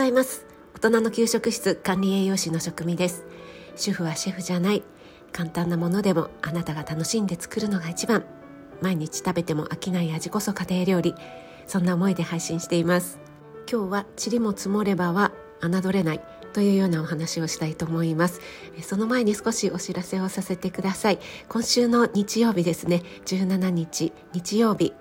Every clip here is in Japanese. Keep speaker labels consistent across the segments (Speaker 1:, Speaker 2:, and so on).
Speaker 1: ざいます。大人の給食室管理栄養士の職味です。主婦はシェフじゃない。簡単なものでもあなたが楽しんで作るのが一番。毎日食べても飽きない味こそ家庭料理。そんな思いで配信しています。今日は塵も積もればは侮れない。というようなお話をしたいと思います。その前に少しお知らせをさせてください。今週の日曜日ですね。17日日曜日。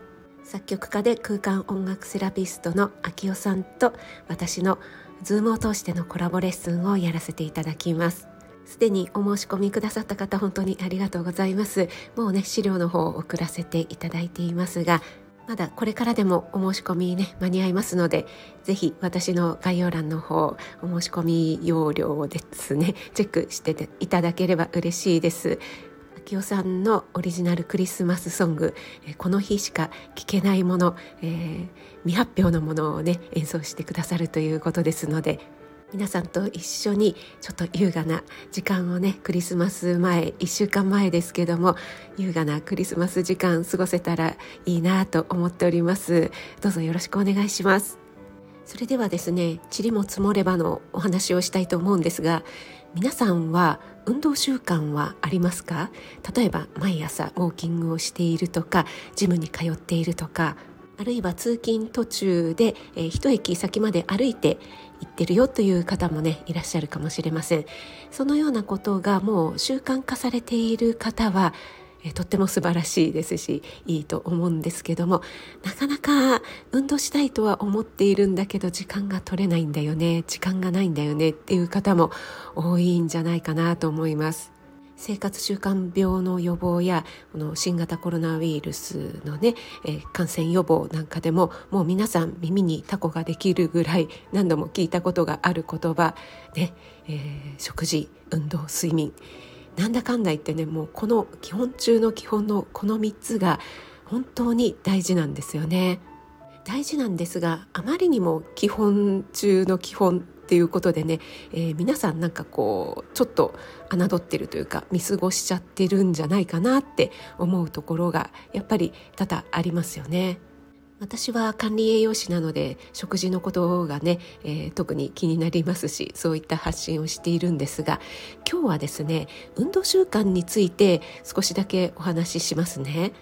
Speaker 1: 作曲家で空間音楽セラピストの秋代さんと私のズームを通してのコラボレッスンをやらせていただきます。すでにお申し込みくださった方本当にありがとうございます。もうね資料の方を送らせていただいていますがまだこれからでもお申し込みね間に合いますのでぜひ私の概要欄の方お申し込み要領をですねチェックしていただければ嬉しいです。秋代さんのオリジナルクリスマスソング「この日しか聴けないもの」えー、未発表のものをね演奏してくださるということですので皆さんと一緒にちょっと優雅な時間をねクリスマス前1週間前ですけども優雅なクリスマス時間過ごせたらいいなと思っております。どうぞよろしくお願いします。それではですね塵も積もればのお話をしたいと思うんですが皆さんは運動習慣はありますか？例えば毎朝ウォーキングをしているとかジムに通っているとかあるいは通勤途中で、えー、一駅先まで歩いて行ってるよという方もねいらっしゃるかもしれません。そのようなことがもう習慣化されている方はえとっても素晴らしいですしいいと思うんですけどもなかなか運動したいとは思っているんだけど時間が取れないんだよね時間がないんだよねっていう方も多いんじゃないかなと思います。生活習慣病の予防やこの新型コロナウイルスのね、えー、感染予防なんかでももう皆さん耳にタコができるぐらい何度も聞いたことがある言葉ね、えー、食事運動睡眠なんだかんだ言ってねもうこの基本中の基本のこの3つが本当に大事なんですよね。大事なんですがあまりにも基本中の基本っていうことでね、えー、皆さんなんかこうちょっと侮ってるというか見過ごしちゃってるんじゃないかなって思うところがやっぱり多々ありますよね。私は管理栄養士なので食事のことがね、えー、特に気になりますしそういった発信をしているんですが今日はですね運動習慣について少しだけお話ししますね。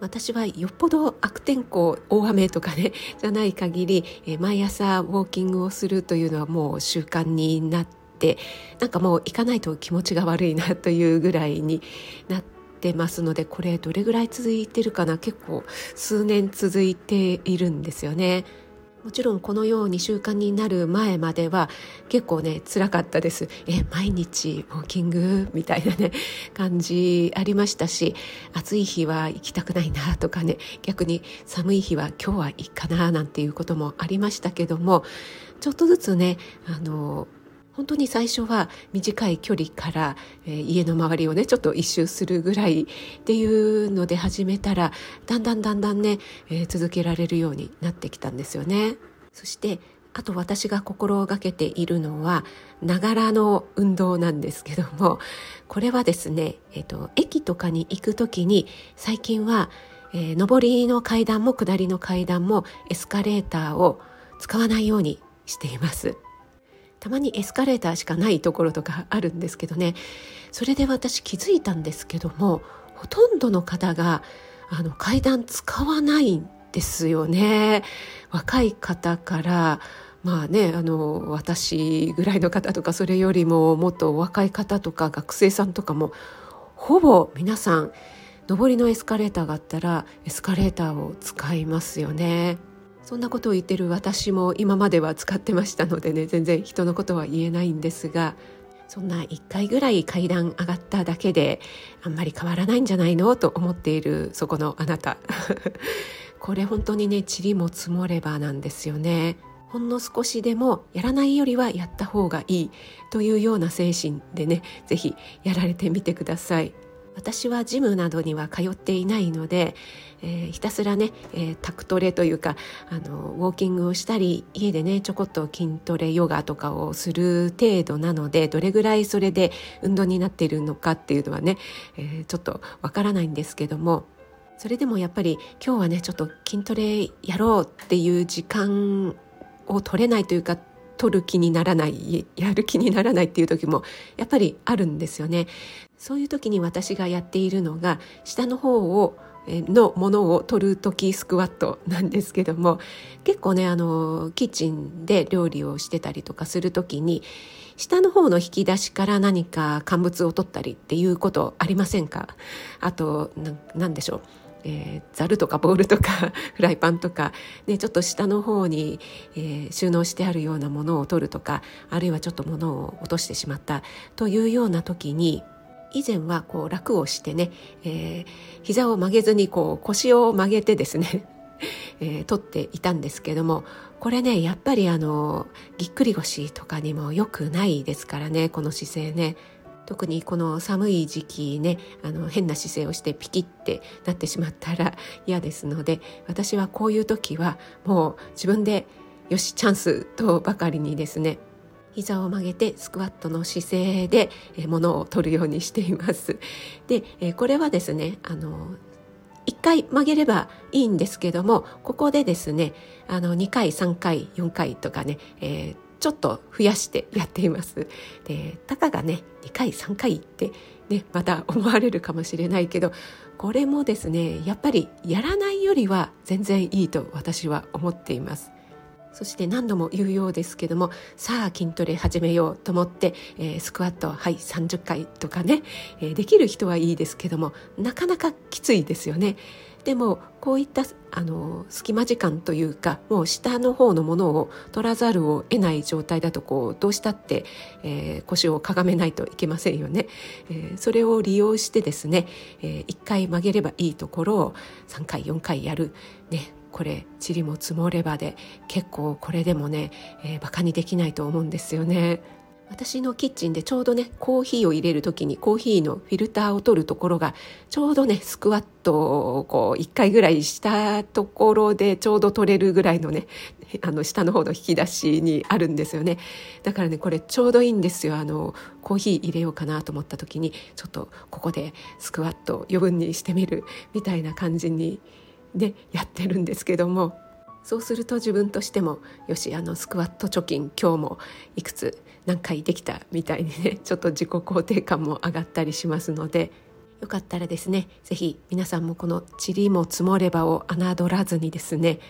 Speaker 1: 私はよっぽど悪天候大雨とかねじゃない限り、え毎朝ウォーキングをするというのはもう習慣になってなんかもう行かないと気持ちが悪いなというぐらいになってますのでこれどれぐらい続いてるかな？結構数年続いているんですよね。もちろんこのように習慣になる前までは結構ね辛かったです。え毎日ウォーキング？みたいなね感じありましたし暑い日は行きたくないなとかね逆に寒い日は今日はいいかな？なんていうこともありましたけどもちょっとずつねあの本当に最初は短い距離から、えー、家の周りをねちょっと一周するぐらいっていうので始めたらだんだんだんだんね、えー、続けられるようになってきたんですよね。そしてあと私が心がけているのはながらの運動なんですけどもこれはですね、えーと、駅とかに行く時に最近は、えー、上りの階段も下りの階段もエスカレーターを使わないようにしています。たまにエスカレーターしかないところとかあるんですけどねそれで私気づいたんですけどもほとんどの方があの階段使わないんですよね若い方からまあねあの私ぐらいの方とかそれよりももっと若い方とか学生さんとかもほぼ皆さん上りのエスカレーターがあったらエスカレーターを使いますよね。そんなことを言ってる私も今までは使ってましたのでね全然人のことは言えないんですがそんな1回ぐらい階段上がっただけであんまり変わらないんじゃないのと思っているそこのあなた。これ本当にね塵も積もればなんですよね。ほんの少しでもやらないよりはやった方がいいというような精神でね是非やられてみてください。私はジムなどには通っていないので、えー、ひたすらね、えー、タクトレというかあのウォーキングをしたり家でねちょこっと筋トレヨガとかをする程度なのでどれぐらいそれで運動になっているのかっていうのはね、えー、ちょっとわからないんですけどもそれでもやっぱり今日はねちょっと筋トレやろうっていう時間を取れないというか取る気にならないやる気にならないっていう時もやっぱりあるんですよね。そういう時に私がやっているのが下の方をのものを取る時スクワットなんですけども結構ねあのキッチンで料理をしてたりとかする時に下の方の引き出しから何か乾物を取ったりっていうことありませんか？あと何でしょう？えー、ザルとかボウルとか フライパンとか、ね、ちょっと下の方に、えー、収納してあるようなものを取るとかあるいはちょっと物を落としてしまったというような時に以前はこう楽をしてね、えー、膝を曲げずにこう腰を曲げてですね えー、取っていたんですけどもこれねやっぱりあのぎっくり腰とかにも良くないですからねこの姿勢ね。特にこの寒い時期ねあの変な姿勢をしてピキってなってしまったら 嫌ですので私はこういう時はもう自分でよしチャンスとばかりにですね膝を曲げてスクワットの姿勢で物を取るようにしています。でこれはですねあの1回曲げればいいんですけどもここでですねあの2回3回4回とかね、えー、ちょっと増やしてやっています。でたかがね2回3回ってねまた思われるかもしれないけどこれもですねやっぱりやらないよりは全然いいと私は思っています。そして何度も言うようですけどもさあ筋トレ始めようと思って、えー、スクワットはい30回とかね、えー、できる人はいいですけどもなかなかきついですよね。でもこういったあの隙間時間というかもう下の方のものを取らざるを得ない状態だとこうどうしたって、えー、腰をかがめないといけませんよね、えー、それを利用してですね、えー、1回曲げればいいところを3回4回やる、ね、これ塵も積もればで結構これでもね、えー、バカにできないと思うんですよね。私のキッチンでちょうどねコーヒーを入れる時にコーヒーのフィルターを取るところがちょうどねスクワットをこう1回ぐらいしたところでちょうど取れるぐらいのねあの下の方の引き出しにあるんですよねだからねこれちょうどいいんですよあのコーヒー入れようかなと思った時にちょっとここでスクワット余分にしてみるみたいな感じにでやってるんですけどもそうすると自分としてもよしあのスクワット貯金今日もいくつ何回できたみたいにね ちょっと自己肯定感も上がったりしますのでよかったらですね是非皆さんもこの「塵も積もれば」を侮らずにですね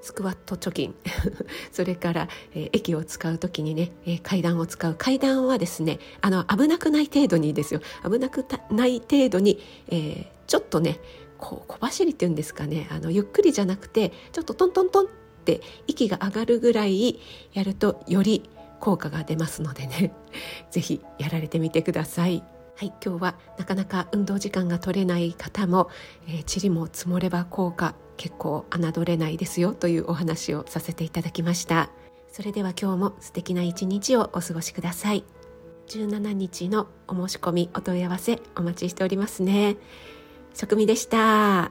Speaker 1: スクワット貯金 それから、えー、駅を使う時にね、えー、階段を使う。階段はですねあの危なくない程度にですよ。危なくない程度に、えー、ちょっとねこう小走りっていうんですかね。あのゆっくりじゃなくてちょっとトントントンって息が上がるぐらいやるとより効果が出ますのでね。是非やられてみてください。はい、今日はなかなか運動時間が取れない方も、えー、塵も積もれば効果結構侮れないですよというお話をさせていただきました。それでは今日も素敵な一日をお過ごしください。17日のお申し込みお問い合わせお待ちしておりますね。職味でした。